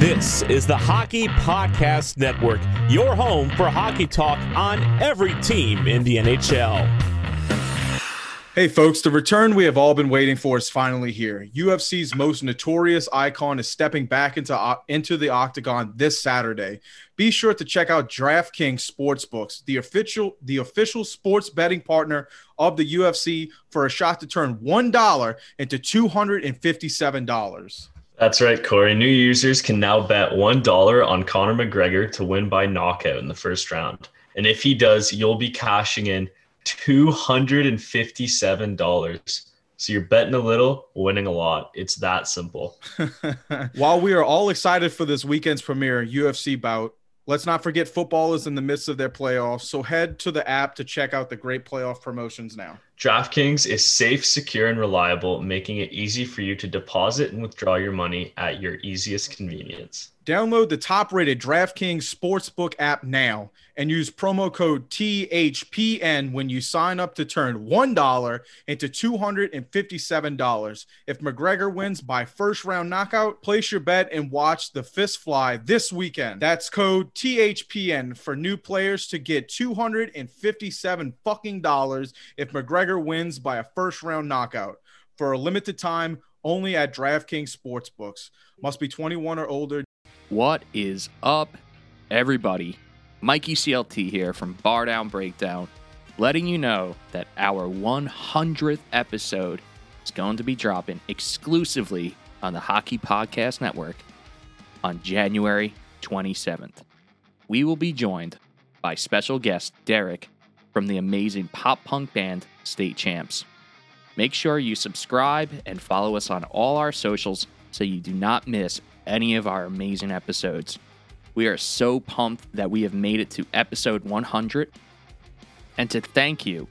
This is the Hockey Podcast Network, your home for hockey talk on every team in the NHL. Hey, folks, the return we have all been waiting for is finally here. UFC's most notorious icon is stepping back into, into the octagon this Saturday. Be sure to check out DraftKings Sportsbooks, the official, the official sports betting partner of the UFC, for a shot to turn $1 into $257. That's right, Corey. New users can now bet $1 on Conor McGregor to win by knockout in the first round. And if he does, you'll be cashing in $257. So you're betting a little, winning a lot. It's that simple. While we are all excited for this weekend's premiere UFC bout, let's not forget football is in the midst of their playoffs. So head to the app to check out the great playoff promotions now. DraftKings is safe, secure, and reliable, making it easy for you to deposit and withdraw your money at your easiest convenience. Download the top rated DraftKings Sportsbook app now and use promo code THPN when you sign up to turn $1 into $257. If McGregor wins by first round knockout, place your bet and watch the fist fly this weekend. That's code THPN for new players to get 257 fucking dollars if McGregor wins by a first round knockout. For a limited time, only at DraftKings Sportsbooks. Must be 21 or older. What is up, everybody? Mikey CLT here from Bar Down Breakdown, letting you know that our 100th episode is going to be dropping exclusively on the Hockey Podcast Network on January 27th. We will be joined by special guest Derek from the amazing pop punk band State Champs. Make sure you subscribe and follow us on all our socials so you do not miss any of our amazing episodes. We are so pumped that we have made it to episode 100. And to thank you,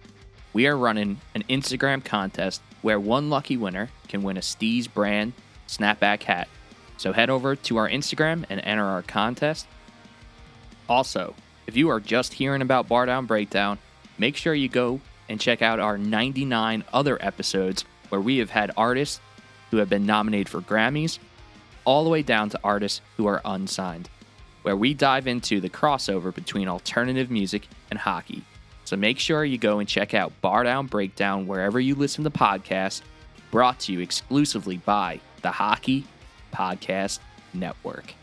we are running an Instagram contest where one lucky winner can win a Steez brand snapback hat. So head over to our Instagram and enter our contest. Also, if you are just hearing about Bar Down Breakdown, make sure you go and check out our 99 other episodes where we have had artists who have been nominated for Grammys, all the way down to artists who are unsigned, where we dive into the crossover between alternative music and hockey. So make sure you go and check out Bar Down Breakdown wherever you listen to podcasts, brought to you exclusively by the Hockey Podcast Network.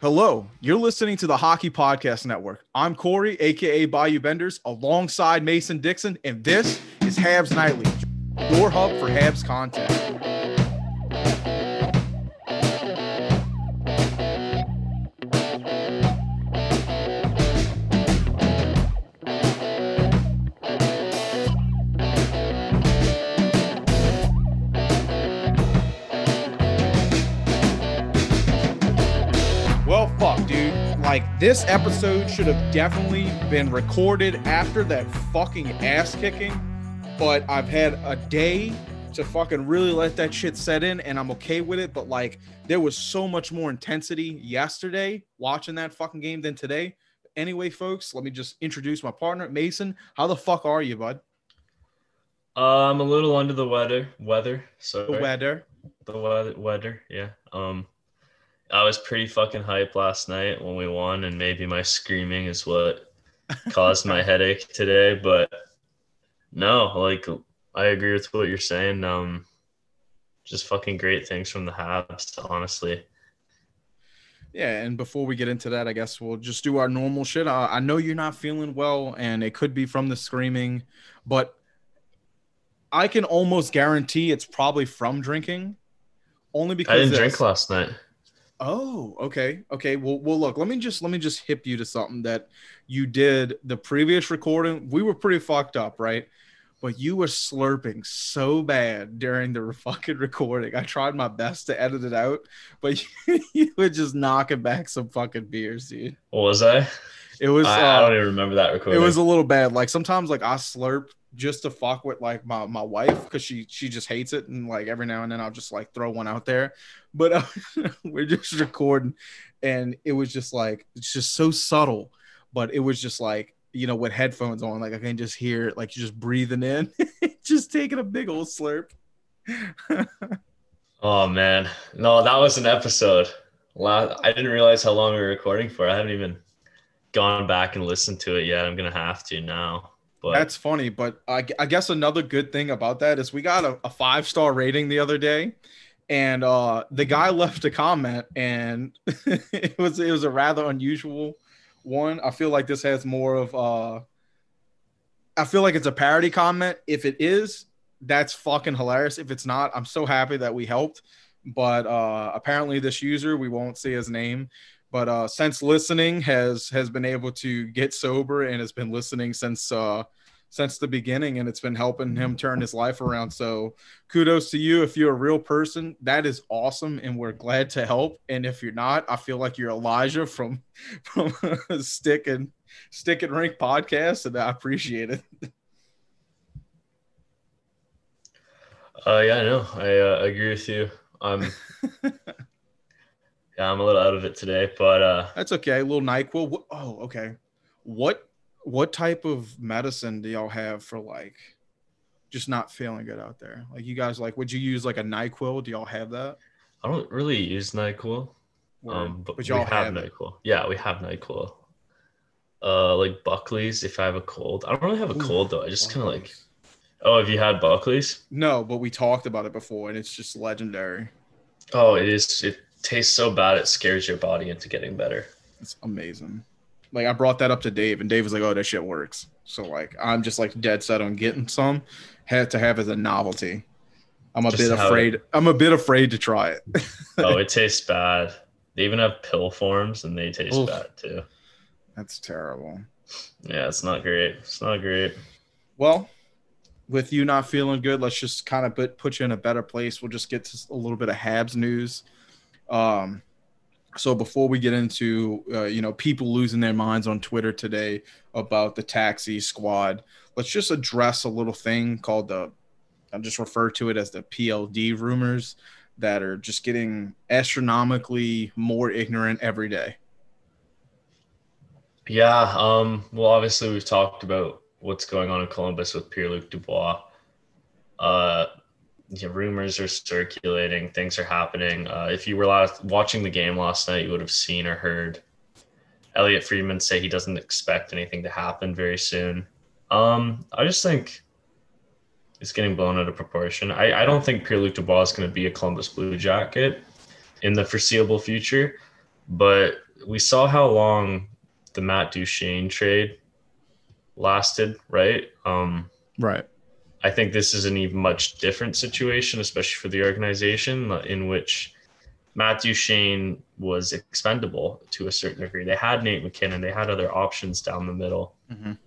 Hello, you're listening to the Hockey Podcast Network. I'm Corey, aka Bayou Benders, alongside Mason Dixon, and this is Habs Nightly, your hub for Habs content. Like, this episode should have definitely been recorded after that fucking ass kicking, but I've had a day to fucking really let that shit set in, and I'm okay with it. But, like, there was so much more intensity yesterday watching that fucking game than today. Anyway, folks, let me just introduce my partner, Mason. How the fuck are you, bud? Uh, I'm a little under the weather. Weather. So The weather. The weather. Weather. Yeah. Um, I was pretty fucking hyped last night when we won, and maybe my screaming is what caused my headache today. But no, like I agree with what you're saying. Um, just fucking great things from the Habs, honestly. Yeah, and before we get into that, I guess we'll just do our normal shit. Uh, I know you're not feeling well, and it could be from the screaming, but I can almost guarantee it's probably from drinking. Only because I didn't drink last night. Oh, okay, okay. Well, well, look. Let me just let me just hip you to something that you did the previous recording. We were pretty fucked up, right? but you were slurping so bad during the fucking recording. I tried my best to edit it out, but you, you were just knocking back some fucking beers, dude. What was I? It was. I, uh, I don't even remember that recording. it was a little bad. Like sometimes, like I slurp just to fuck with like my my wife because she she just hates it, and like every now and then I'll just like throw one out there. But uh, we're just recording, and it was just like it's just so subtle, but it was just like you know with headphones on, like I can just hear it, like you're just breathing in, just taking a big old slurp. oh man, no, that was an episode. I didn't realize how long we were recording for. I haven't even gone back and listened to it yet. I'm gonna have to now. But That's funny, but I, I guess another good thing about that is we got a, a five star rating the other day, and uh, the guy left a comment, and it was it was a rather unusual one. I feel like this has more of uh, I feel like it's a parody comment. If it is, that's fucking hilarious. If it's not, I'm so happy that we helped. But uh, apparently, this user we won't say his name but uh since listening has has been able to get sober and has been listening since uh since the beginning and it's been helping him turn his life around. So kudos to you if you're a real person. That is awesome and we're glad to help. And if you're not i feel like you're elijah from from stick and stick and rink podcast and i appreciate it. Uh, yeah, I know. I uh, agree with you. Um, yeah, I'm a little out of it today, but uh, that's okay. A little nyquil. Wh- oh okay. What what type of medicine do y'all have for like just not feeling good out there like you guys like would you use like a nyquil do y'all have that I don't really use Nyquil. Um, but, but we y'all have, have. Nyquil. Yeah, we have Nyquil. Uh, like Buckley's if I have a cold. I don't really have a Ooh, cold though. I just kind of like. Oh, have you had Buckley's? no but we talked about it before and it's just legendary Oh, it is. It tastes so bad it scares your body into getting better. it's amazing like i brought that up to dave and dave was like oh that shit works so like i'm just like dead set on getting some had to have as a novelty i'm a Just bit afraid i'm a bit afraid to try it oh, it tastes bad. They even have pill forms and they taste Oof. bad too. that's terrible Yeah, it's not great. It's not great. Well, with you not feeling good, let's just kind of put, put you in a better place. We'll just get to a little bit of Habs news. Um, so before we get into uh, you know people losing their minds on Twitter today about the taxi squad, let's just address a little thing called the I'll just refer to it as the PLD rumors that are just getting astronomically more ignorant every day. Yeah. Um. Well, obviously we've talked about what's going on in Columbus with Pierre Luc Dubois. Uh, yeah, rumors are circulating. Things are happening. Uh, if you were last, watching the game last night, you would have seen or heard Elliotte Friedman say he doesn't expect anything to happen very soon. Um, I just think it's getting blown out of proportion. I, I don't think Pierre Luc Dubois is going to be a Columbus Blue Jacket in the foreseeable future, but we saw how long the Matt Duchene trade lasted, right? Um, Right. I think this is an even much different situation, especially for the organization, in which Matt Duchene was expendable to a certain degree. They had Nate MacKinnon, they had other options down the middle. Mhm.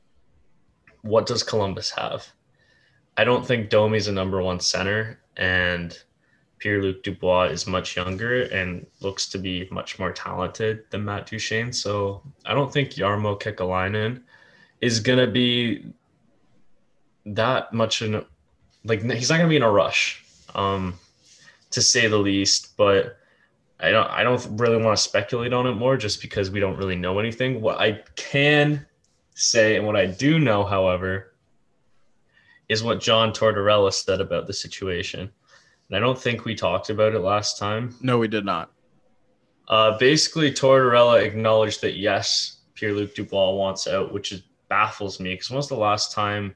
What does Columbus have? I don't think Domi's a number one center, and Pierre Luc Dubois is much younger and looks to be much more talented than Matt Duchene. So I don't think Jarmo Kekalainen is going to be that much in like he's not going to be in a rush um to say the least but i don't i don't really want to speculate on it more just because we don't really know anything. What i can say and what i do know however is what john tortorella said about the situation. And i don't think we talked about it last time. No, we did not. uh, basically, Tortorella acknowledged that yes, Pierre Luc Dubois wants out, which is, baffles me because when was the last time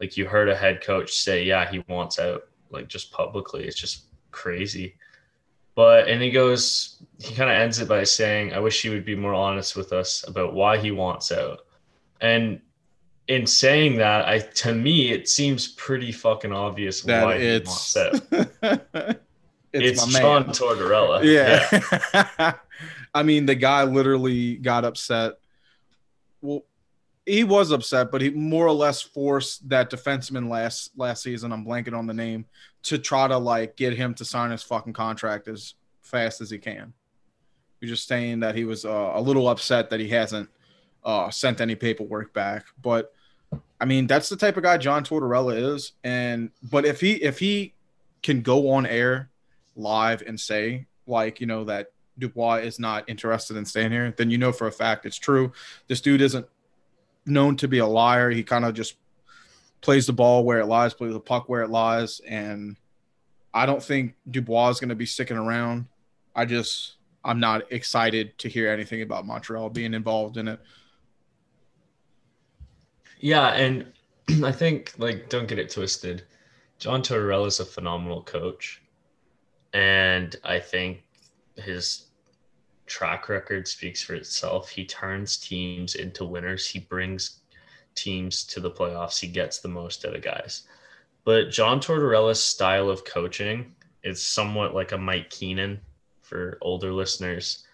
like you heard a head coach say, yeah, he wants out, like just publicly? It's just crazy. But and he goes, he kind of ends it by saying, I wish he would be more honest with us about why he wants out. And in saying that, I to me it seems pretty fucking obvious That why it's he wants out. it's, It's, man. Tortorella. Yeah. I mean, the guy literally got upset. Well, he was upset, but he more or less forced that defenseman last last season. I'm blanking on the name to try to like get him to sign his fucking contract as fast as he can. He's just saying that he was uh, a little upset that he hasn't uh, sent any paperwork back. But I mean, that's the type of guy John Tortorella is. And but if he if he can go on air live and say like you know that Dubois is not interested in staying here, then you know for a fact it's true. This dude isn't known to be a liar. He kind of just plays the ball where it lies, plays the puck where it lies, and I don't think Dubois is going to be sticking around. I just I'm not excited to hear anything about Montreal being involved in it. Yeah, and I think like don't get it twisted. John Tortorella is a phenomenal coach, and I think his track record speaks for itself. He turns teams into winners. He brings teams to the playoffs. He gets the most out of guys. But John Tortorella's style of coaching is somewhat like a Mike Keenan for older listeners.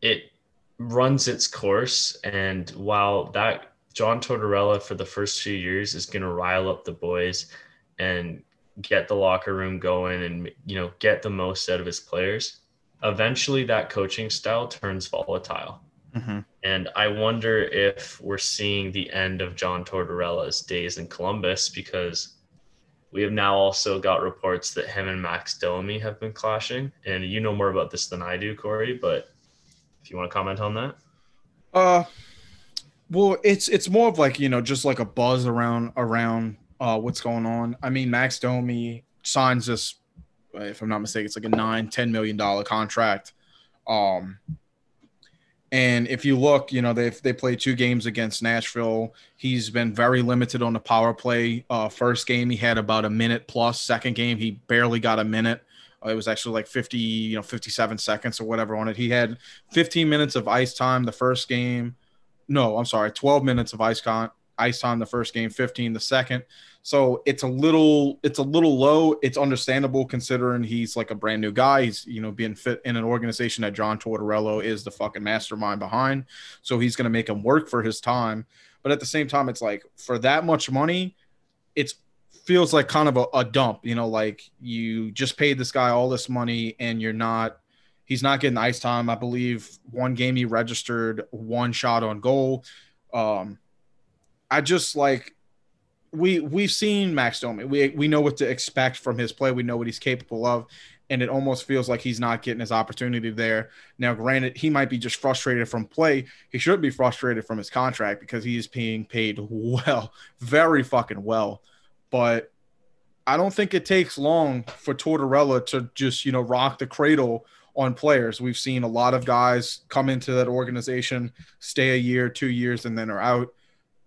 It runs its course, and while that John Tortorella for the first few years is going to rile up the boys and get the locker room going and you know get the most out of his players eventually that coaching style turns volatile. Mm-hmm. And I wonder if we're seeing the end of John Tortorella's days in Columbus because we have now also got reports that him and Max Domi have been clashing. And you know more about this than I do, Corey, but if you want to comment on that. Uh well, it's it's more of like, you know, just like a buzz around around uh what's going on. I mean, Max Domi signs this if I'm not mistaken, it's like a nine, ten million dollar contract. Um, and if you look, you know, they they played two games against Nashville. He's been very limited on the power play. Uh, first game he had about a minute plus. Second game he barely got a minute. Uh, it was actually like 50, you know, 57 seconds or whatever on it. He had 15 minutes of ice time the first game. No, I'm sorry, 12 minutes of ice con ice time the first game, 15 the second. So it's a little it's a little low. It's understandable considering he's like a brand new guy. He's you know being fit in an organization that John Tortorella is the fucking mastermind behind. So he's to make him work for his time. But at the same time, it's like for that much money, it feels like kind of a, a dump. You know, like you just paid this guy all this money and you're not he's not getting ice time. I believe one game he registered one shot on goal. Um, I just like we we've seen Max Domi. We we know what to expect from his play. We know what he's capable of, and it almost feels like he's not getting his opportunity there. Now, granted, he might be just frustrated from play. He shouldn't be frustrated from his contract because he is being paid well, very fucking well. But I don't think it takes long for Tortorella to just you know rock the cradle on players. We've seen a lot of guys come into that organization, stay a year, two years, and then are out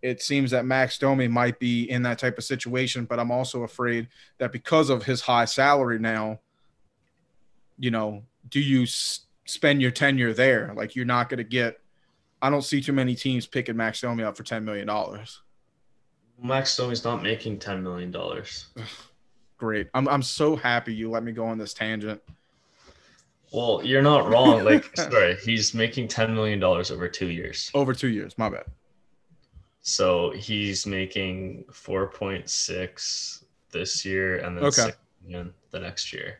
it seems that Max Domi might be in that type of situation, but I'm also afraid that because of his high salary now, you know, do you s- spend your tenure there? Like you're not going to get. I don't see too many teams picking Max Domi up for ten million dollars. Max Domi's not making ten million dollars. Great. I'm I'm so happy you let me go on this tangent. Well, you're not wrong. Like, sorry, he's making ten million dollars over two years. Over two years. My bad. So he's making 4.6 this year and then okay. the next year.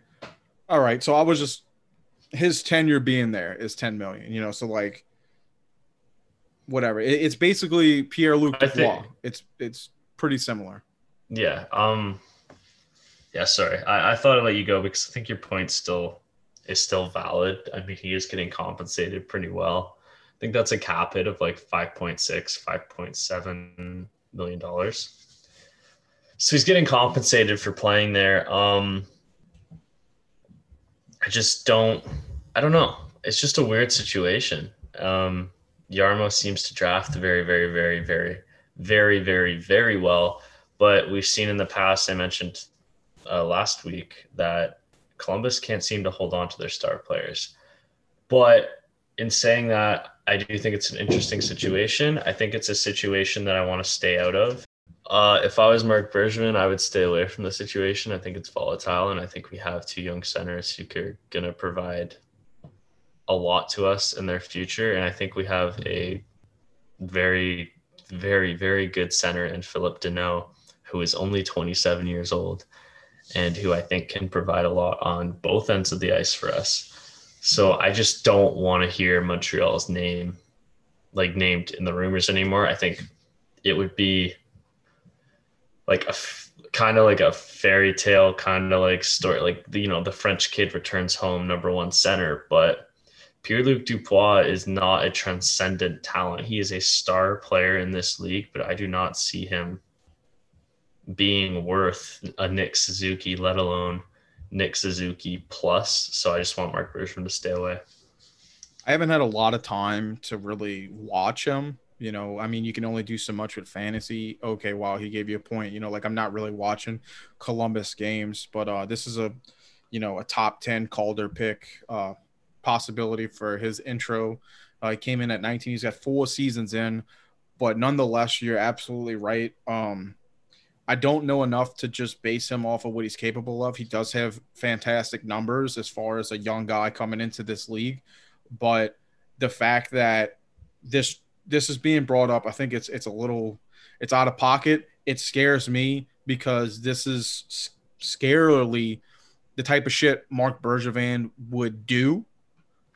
All right. So I was just his tenure being there is 10 million, you know, so like whatever. It, it's basically Pierre Luc Dubois. It's it's pretty similar. Yeah. Um yeah, sorry. I, I thought I'd let you go because I think your point still is still valid. I mean, he is getting compensated pretty well. I think that's a cap hit of like 5.6, 5.7 million dollars. So he's getting compensated for playing there. Um, I just don't, I don't know. It's just a weird situation. Um, Jarmo seems to draft very, very, very, very, very, very, very well. But we've seen in the past, I mentioned uh, last week, that Columbus can't seem to hold on to their star players. But in saying that, I do think it's an interesting situation. I think it's a situation that I want to stay out of. Uh, if I was Marc Bergevin, I would stay away from the situation. I think it's volatile, and I think we have two young centers who are going to provide a lot to us in their future. And I think we have a very very, very good center in Phillip Danault, who is only 27 years old and who I think can provide a lot on both ends of the ice for us. So I just don't want to hear Montreal's name like named in the rumors anymore. I think it would be like a f- kind of like a fairy tale kind of like story like you know the French kid returns home number 1 center, but Pierre-Luc Dubois is not a transcendent talent. He is a star player in this league, but I do not see him being worth a Nick Suzuki, let alone Nick Suzuki plus. So I just want Marc Bergevin to stay away. I haven't had a lot of time to really watch him. You know, I mean, you can only do so much with fantasy. Okay, wow, he gave you a point. You know, like I'm not really watching Columbus games, but uh, this is a, you know, a top 10 Calder pick uh, possibility for his intro. Uh, he came in at 19. He's got four seasons in, but nonetheless, you're absolutely right. Um, I don't know enough to just base him off of what he's capable of. He does have fantastic numbers as far as a young guy coming into this league, but the fact that this this is being brought up, I think it's it's a little it's out of pocket. It scares me because this is scarily the type of shit Marc Bergevin would do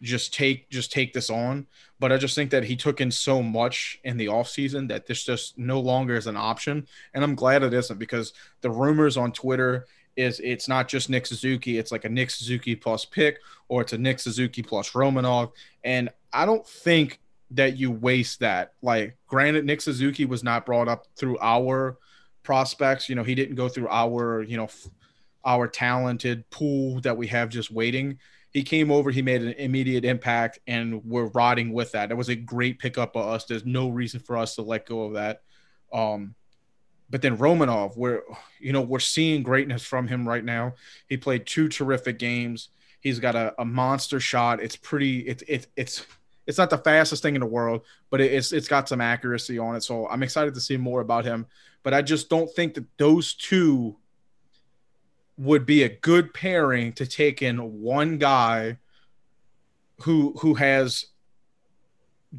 just take just take this on. But I just think that he took in so much in the offseason that this just no longer is an option. And I'm glad it isn't because the rumors on Twitter is it's not just Nick Suzuki, it's like a Nick Suzuki plus pick or it's a Nick Suzuki plus Romanov. And I don't think that you waste that. Like, granted, Nick Suzuki was not brought up through our prospects. You know, he didn't go through our, you know, our talented pool that we have just waiting he came over, he made an immediate impact, and we're riding with that. That was a great pickup of us. There's no reason for us to let go of that. Um, but then Romanov, we're you know we're seeing greatness from him right now. He played two terrific games. He's got a, a monster shot. It's pretty. It's it, it's it's not the fastest thing in the world, but it's it's got some accuracy on it. So I'm excited to see more about him. But I just don't think that those two would be a good pairing to take in one guy who who has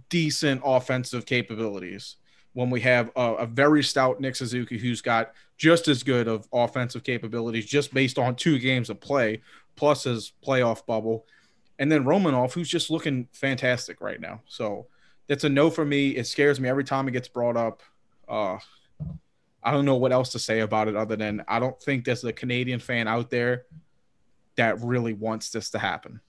decent offensive capabilities. When we have a, a, very stout Nick Suzuki who's got just as good of offensive capabilities just based on two games of play plus his playoff bubble. And then Romanov who's just looking fantastic right now. So that's a no for me. It scares me every time it gets brought up. Uh I don't know what else to say about it other than I don't think there's a Canadian fan out there that really wants this to happen.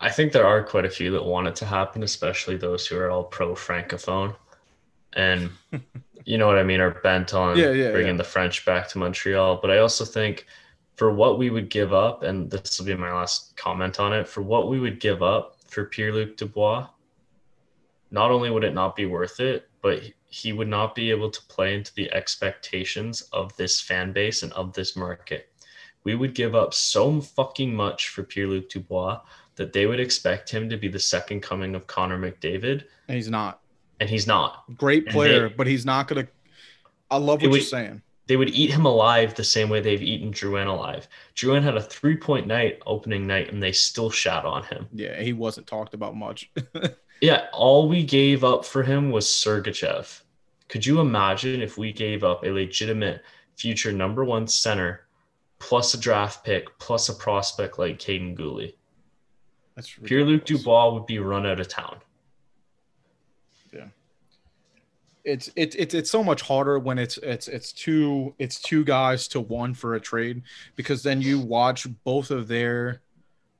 I think there are quite a few that want it to happen, especially those who are all pro francophone, and you know what I mean, are bent on yeah, yeah, bringing yeah. the French back to Montreal. But I also think for what we would give up, and this will be my last comment on it, for what we would give up for Pierre Luc Dubois, not only would it not be worth it, but he would not be able to play into the expectations of this fan base and of this market. We would give up so fucking much for Pierre Luc Dubois that they would expect him to be the second coming of Connor McDavid. And he's not. And he's not. Great player, they, but he's not going to. I love what would, you're saying. They would eat him alive the same way they've eaten Drouin alive. Drouin had a three point night opening night and they still shot on him. Yeah, he wasn't talked about much. yeah, all we gave up for him was Sergachev. Could you imagine if we gave up a legitimate future number one center plus a draft pick plus a prospect like Kaiden Guhle? That's Pierre Luc Dubois would be run out of town. Yeah. It's it's it's it's so much harder when it's it's it's two it's two guys to one for a trade because then you watch both of their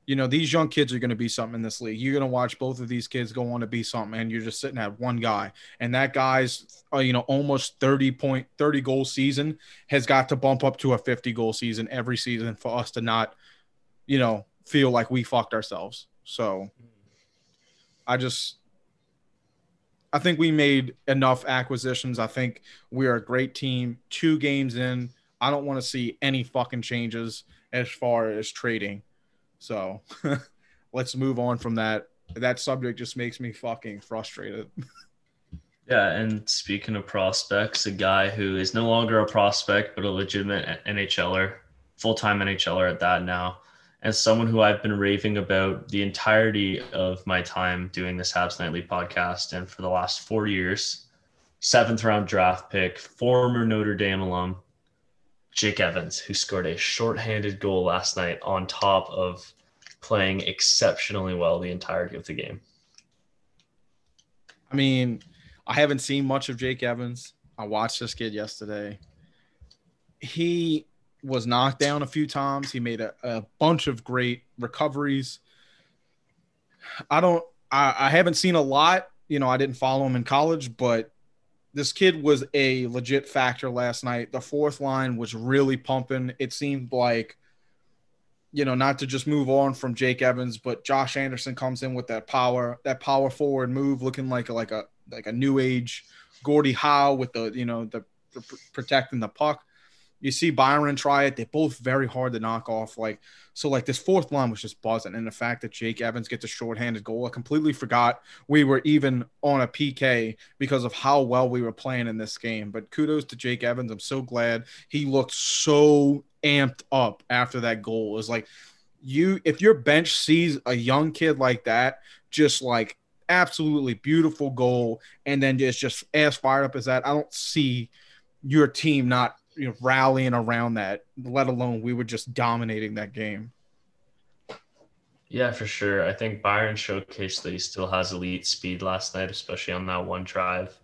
you know, these young kids are going to be something in this league. You're going to watch both of these kids go on to be something, and you're just sitting at one guy, and that guy's, uh, you know, almost 30 point, 30 goal season has got to bump up to a 50 goal season every season for us to not, you know, feel like we fucked ourselves. So I just, I think we made enough acquisitions. I think we are a great team. Two games in, I don't want to see any fucking changes as far as trading. So let's move on from that. That subject just makes me fucking frustrated. yeah, and speaking of prospects, a guy who is no longer a prospect but a legitimate NHLer, full time NHLer at that now, and someone who I've been raving about the entirety of my time doing this Habs Nightly podcast and for the last four years, seventh round draft pick, former Notre Dame alum, Jake Evans, who scored a shorthanded goal last night on top of playing exceptionally well the entirety of the game. I mean, I haven't seen much of Jake Evans. I watched this kid yesterday. He was knocked down a few times. He made a, a bunch of great recoveries. I don't I, I haven't seen a lot. You know, I didn't follow him in college, but this kid was a legit factor last night. The fourth line was really pumping. It seemed like, you know, not to just move on from Jake Evans, but Josh Anderson comes in with that power, that power forward move, looking like a, like a like a new age Gordie Howe with the you know the, the protecting the puck. You see Byron try it. They're both very hard to knock off. Like so, like this fourth line was just buzzing, and the fact that Jake Evans gets a shorthanded goal, I completely forgot we were even on a PK because of how well we were playing in this game. But kudos to Jake Evans. I'm so glad he looked so amped up after that goal. Was like you, if your bench sees a young kid like that, just like absolutely beautiful goal, and then just just as fired up as that, I don't see your team not you know, rallying around that, let alone we were just dominating that game. Yeah, for sure. I think Byron showcased that he still has elite speed last night, especially on that one drive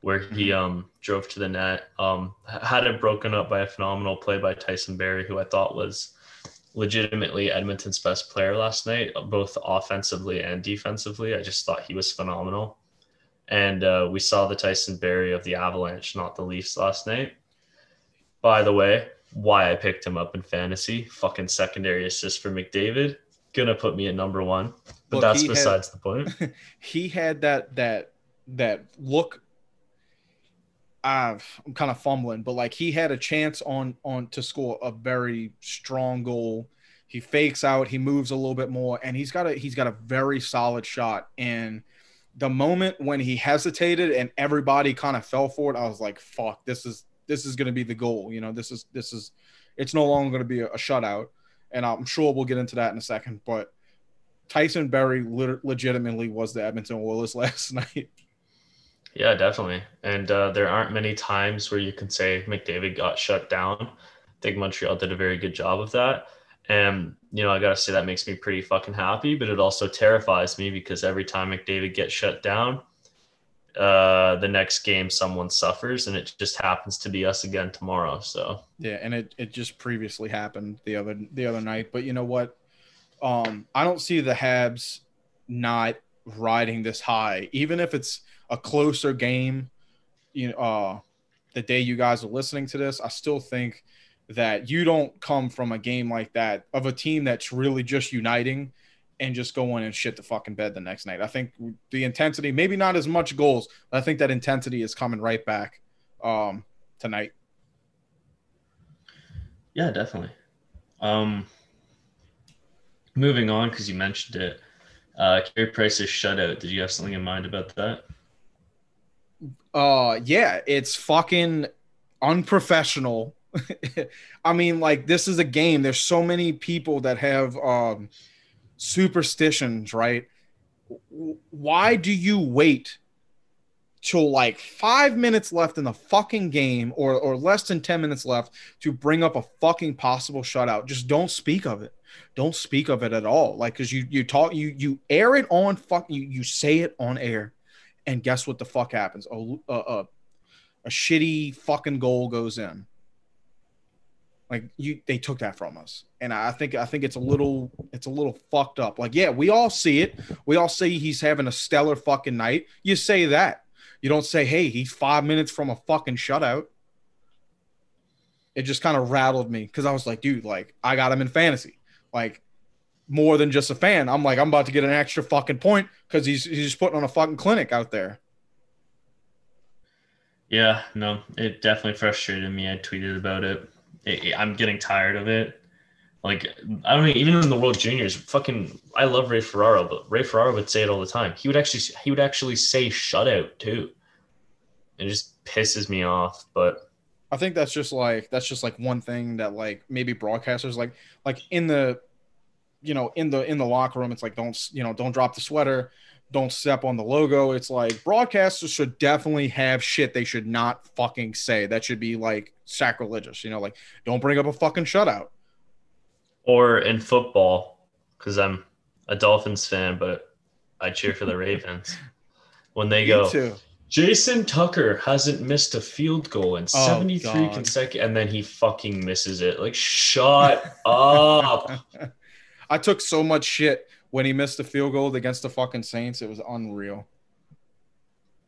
where he mm-hmm. um, drove to the net. Um, had it broken up by a phenomenal play by Tyson Barrie, who I thought was legitimately Edmonton's best player last night, both offensively and defensively. I just thought he was phenomenal. And uh, we saw the Tyson Barrie of the Avalanche, not the Leafs, last night. By the way, why I picked him up in fantasy. Fucking secondary assist for McDavid. Gonna put me at number one. But Look, that's besides had, the point. he had that that that look. I've, I'm kind of fumbling, but like he had a chance on on to score a very strong goal. He fakes out, he moves a little bit more, and he's got a he's got a very solid shot. And the moment when he hesitated and everybody kind of fell for it, I was like, "Fuck, this is this is going to be the goal. You know, this is this is it's no longer going to be a, a, shutout, and I'm sure we'll get into that in a second. But Tyson Barrie lit- legitimately was the Edmonton Oilers last night. Yeah, definitely. And uh, there aren't many times where you can say McDavid got shut down. I think Montreal did a very good job of that. And, you know, I got to say that makes me pretty fucking happy, but it also terrifies me because every time McDavid gets shut down, uh, the next game someone suffers, and it just happens to be us again tomorrow. So yeah, and it, it just previously happened the other the other night. But you know what? Um, I don't see the Habs not riding this high, even if it's a closer game. You know, uh, the day you guys are listening to this, I still think that you don't come from a game like that of a team that's really just uniting and just go in and shit the fucking bed the next night. I think the intensity, maybe not as much goals, I think that intensity is coming right back um, tonight. Yeah, definitely. Um, moving on, because you mentioned it, uh, Carey Price's shutout. Did you have something in mind about that? Uh, yeah, it's fucking unprofessional. I mean, like this is a game. There's so many people that have um superstitions, right? Why do you wait till like five minutes left in the fucking game or, or less than 10 minutes left to bring up a fucking possible shutout? Just don't speak of it. Don't speak of it at all. Like, cause you, you talk, you, you air it on fuck, you, you say it on air and guess what the fuck happens? A, a, a, a shitty fucking goal goes in. Like you, they took that from us, and I think I think it's a little it's a little fucked up. Like, yeah, we all see it. We all see he's having a stellar fucking night. You say that. You don't say, hey, he's five minutes from a fucking shutout. It just kind of rattled me because I was like, dude, like I got him in fantasy, like more than just a fan. I'm like, I'm about to get an extra fucking point because he's he's putting on a fucking clinic out there. Yeah, no, it definitely frustrated me. I tweeted about it it, I'm getting tired of it. Like I don't know, even in the World Juniors, fucking I love Ray Ferraro, but Ray Ferraro would say it all the time. He would actually he would actually say shutout too. It just pisses me off. But I think that's just like that's just like one thing that like maybe broadcasters like like in the you know, in the in the locker room, it's like don't you know, don't drop the sweater, don't step on the logo. It's like broadcasters should definitely have shit they should not fucking say. That should be like sacrilegious. You know, like don't bring up a fucking shutout. Or in football, because I'm a Dolphins fan, but I cheer for the Ravens. When they Me go, too. Jason Tucker hasn't missed a field goal in Oh, 73 God. consecutive, and then he fucking misses it. Like, shut up. I took so much shit when he missed the field goal against the fucking Saints. It was unreal.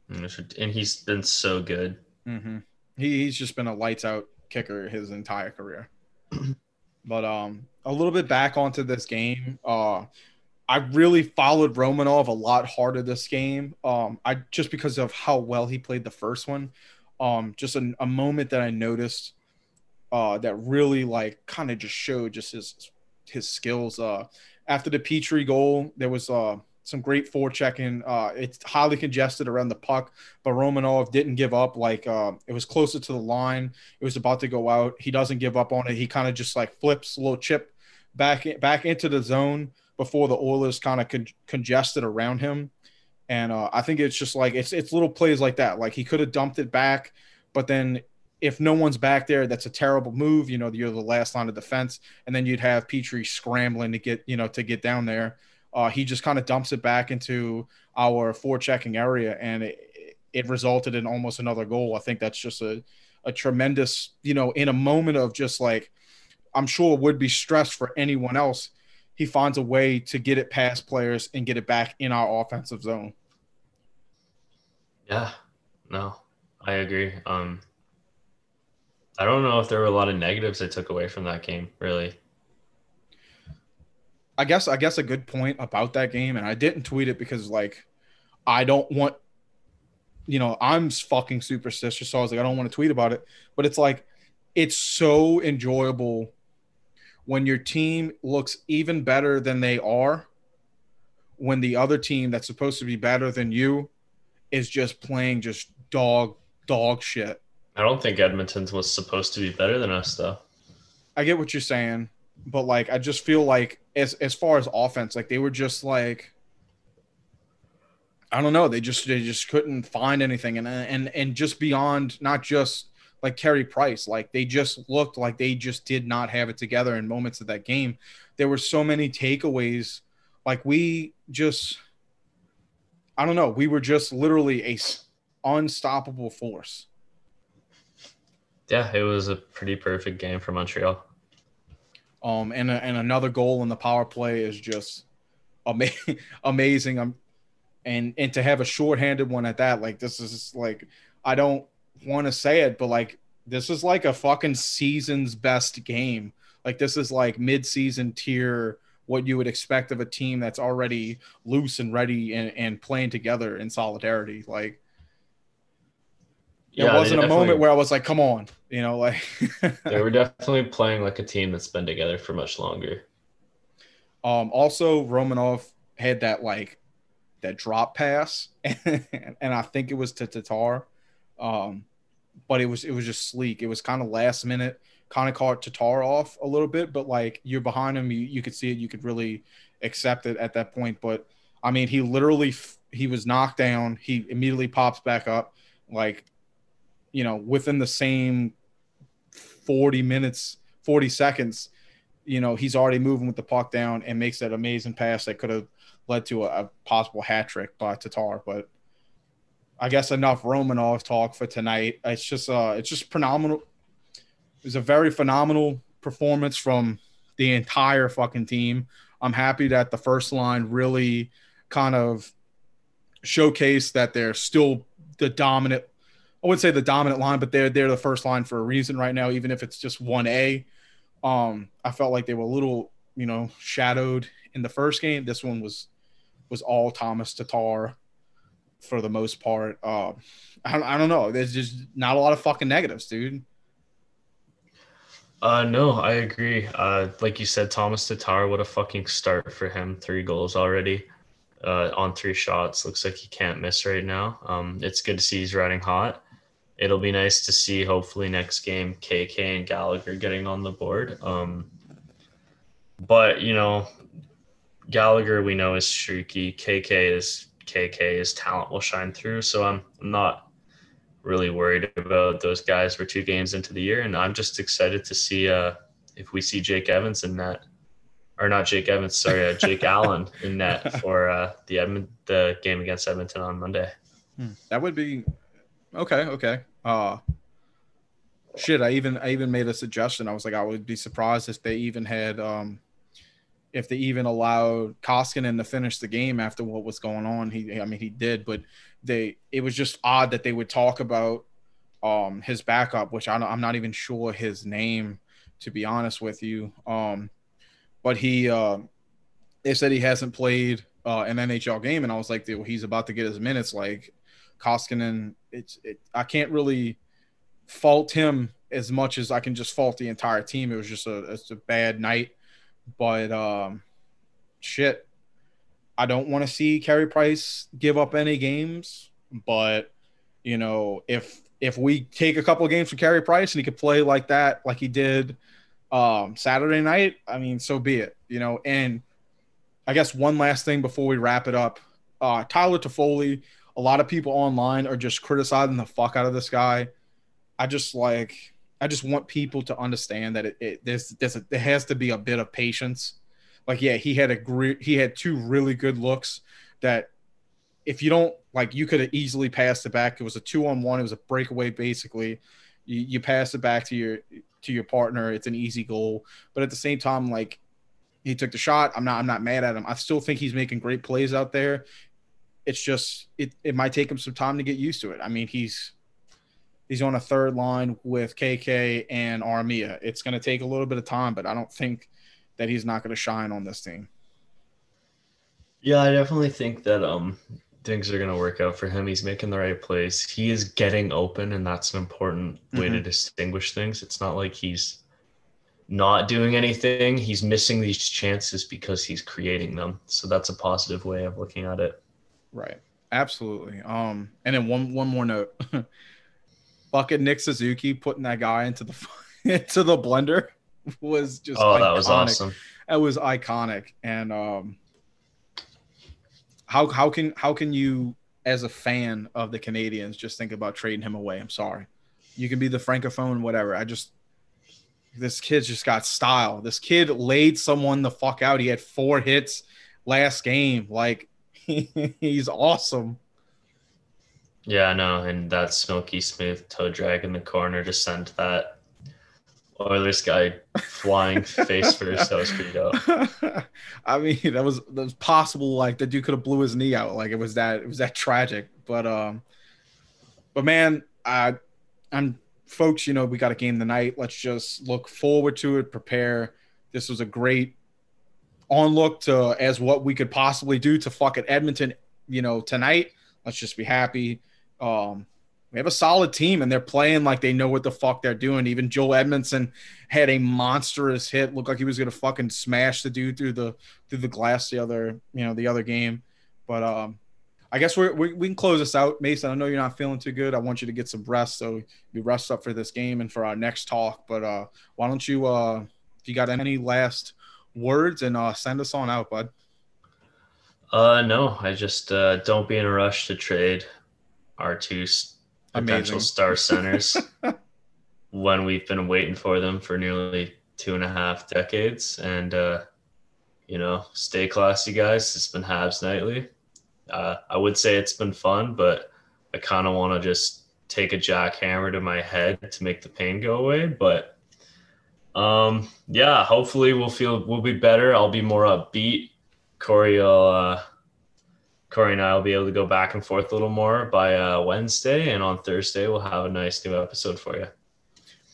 And he's been so good. hmm He, he's just been a lights out kicker his entire career. but um, a little bit back onto this game. Uh, I really followed Romanov a lot harder this game. Um, I just because of how well he played the first one. Um, just a, a moment that I noticed uh, that really like kind of just showed just his his skills. Uh, after the Petry goal, there was uh, some great forechecking. Uh, it's highly congested around the puck, but Romanov didn't give up. Like uh, it was closer to the line. It was about to go out. He doesn't give up on it. He kind of just like flips a little chip back back into the zone before the Oilers kind of con- congested around him. And uh, I think it's just like it's it's little plays like that. Like he could have dumped it back, but then if no one's back there, that's a terrible move. You know, you're the last line of defense, and then you'd have Petry scrambling to get you know to get down there. Uh, he just kind of dumps it back into our forechecking area, and it, it resulted in almost another goal. I think that's just a a tremendous you know in a moment of just like I'm sure would be stressed for anyone else. He finds a way to get it past players and get it back in our offensive zone. Yeah, no, I agree. Um, I don't know if there were a lot of negatives I took away from that game, really. I guess I guess a good point about that game, and I didn't tweet it because like I don't want, you know, I'm fucking superstitious, so I was like I don't want to tweet about it. But it's like it's so enjoyable when your team looks even better than they are, when the other team that's supposed to be better than you is just playing just dog dog shit. I don't think Edmonton was supposed to be better than us, though. I get what you're saying, but like I just feel like as as far as offense, like they were just like I don't know, they just they just couldn't find anything and and and just beyond not just like Carey Price, like they just looked like they just did not have it together in moments of that game. There were so many takeaways like we just I don't know, we were just literally a unstoppable force. Yeah, it was a pretty perfect game for Montreal. Um, and and another goal in the power play is just ama- amazing. Um, and and to have a shorthanded one at that, like this is like I don't want to say it, but like this is like a fucking season's best game. Like this is like mid-season tier what you would expect of a team that's already loose and ready and, and playing together in solidarity. Like there they wasn't a moment where I was like, come on, you know, like They were definitely playing like a team that's been together for much longer. Um, also, Romanov had that like that drop pass, and, I think it was to Tatar. Um, but it was it was just sleek. It was kind of last minute, kind of caught Tatar off a little bit, but like you're behind him, you, you could see it, you could really accept it at that point. But I mean, he literally he was knocked down. He immediately pops back up, like you know, within the same forty minutes, forty seconds you know, he's already moving with the puck down and makes that amazing pass that could have led to a, a possible hat trick by Tatar. But I guess enough Romanov talk for tonight. It's just uh it's just phenomenal. It was a very phenomenal performance from the entire fucking team. I'm happy that the first line really kind of showcased that they're still the dominant I wouldn't say the dominant line, but they're they're the first line for a reason right now, even if it's just one A. Um, I felt like they were a little, you know, shadowed in the first game. This one was was all Tomas Tatar for the most part. Uh, I, don't- I don't know. There's just not a lot of fucking negatives, dude. Uh, no, I agree. Uh, like you said, Tomas Tatar, what a fucking start for him. Three goals already uh, on three shots. Looks like he can't miss right now. Um, it's good to see he's riding hot. It'll be nice to see, hopefully, next game, KK and Gallagher getting on the board. Um, but, you know, Gallagher we know is streaky. KK is KK. His talent will shine through. So I'm not really worried about those guys. We're two games into the year, and I'm just excited to see uh, if we see Jake Evans in that, or not Jake Evans, sorry, uh, Jake Allen in net for uh, the Edmond the game against Edmonton on Monday. Hmm. That would be okay. Okay. Uh, shit. I even I even made a suggestion. I was like, I would be surprised if they even had um if they even allowed Koskinen to finish the game after what was going on. He, I mean, he did, but they, it was just odd that they would talk about um, his backup, which I am not even sure his name, to be honest with you. Um, but he, uh, they said he hasn't played uh, an NHL game, and I was like, well, he's about to get his minutes. Like Koskinen, it's, it, I can't really fault him as much as I can just fault the entire team. It was just a, it's a bad night but um, shit, I don't want to see Carey Price give up any games. But you know, if if we take a couple of games from Carey Price and he could play like that, like he did um, Saturday night, I mean, so be it. You know, and I guess one last thing before we wrap it up, uh, Tyler Toffoli. A lot of people online are just criticizing the fuck out of this guy. I just like I just want people to understand that it, it there's there's a, there has to be a bit of patience. Like yeah, he had a great he had two really good looks that if you don't like you could have easily passed it back. It was a two on one. It was a breakaway basically. You, you pass it back to your to your partner. It's an easy goal. But at the same time, like he took the shot. I'm not I'm not mad at him. I still think he's making great plays out there. It's just it it might take him some time to get used to it. I mean, he's he's on a third line with KK and Armia. It's going to take a little bit of time, but I don't think that he's not going to shine on this team. Yeah, I definitely think that um things are going to work out for him. He's making the right plays. He is getting open, and that's an important way mm-hmm. to distinguish things. It's not like he's not doing anything. He's missing these chances because he's creating them. So that's a positive way of looking at it. Right. Absolutely. Um, and then one one more note. fucking Nick Suzuki putting that guy into the into the blender was just oh iconic. that was awesome. That was iconic. And um, how how can how can you as a fan of the Canadiens just think about trading him away? I'm sorry. You can be the francophone, whatever. I just this kid just got style. This kid laid someone the fuck out. He had four hits last game. Like he's awesome. Yeah, I know. and that smoky smooth toe drag in the corner to send that Oilers guy flying face first. That was pretty dope. I mean, that was that was possible. Like the dude could have blew his knee out. Like it was that it was that tragic. But um, but man, I I'm folks. You know, we got a game tonight. Let's just look forward to it. Prepare. This was a great on look to as what we could possibly do to fuck at Edmonton. You know, tonight. Let's just be happy. Um, we have a solid team and they're playing like they know what the fuck they're doing. Even Joel Edmundson had a monstrous hit. Looked like he was gonna fucking smash the dude through the through the glass the other you know the other game. But um, I guess we're, we we can close this out, Mason. I know you're not feeling too good. I want you to get some rest, so you rest up for this game and for our next talk. But uh, why don't you uh, if you got any last words and uh, send us on out, bud. Uh, no, I just uh, don't be in a rush to trade our two potential Amazing. star centers when we've been waiting for them for nearly two and a half decades. And, uh, you know, stay classy, guys. It's been Habs Nightly. Uh, I would say it's been fun, but I kind of want to just take a jackhammer to my head to make the pain go away. But um, yeah, hopefully we'll feel we'll be better. I'll be more upbeat. Corey will uh, Corey and I will be able to go back and forth a little more by uh, Wednesday, and on Thursday we'll have a nice new episode for you.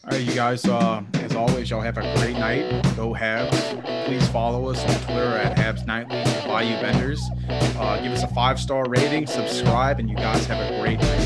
All right, you guys. Uh, as always, y'all have a great night. Go Habs. Please follow us on Twitter at Habs Nightly. Bayou Vendors. Uh, give us a five star rating, subscribe, and you guys have a great night.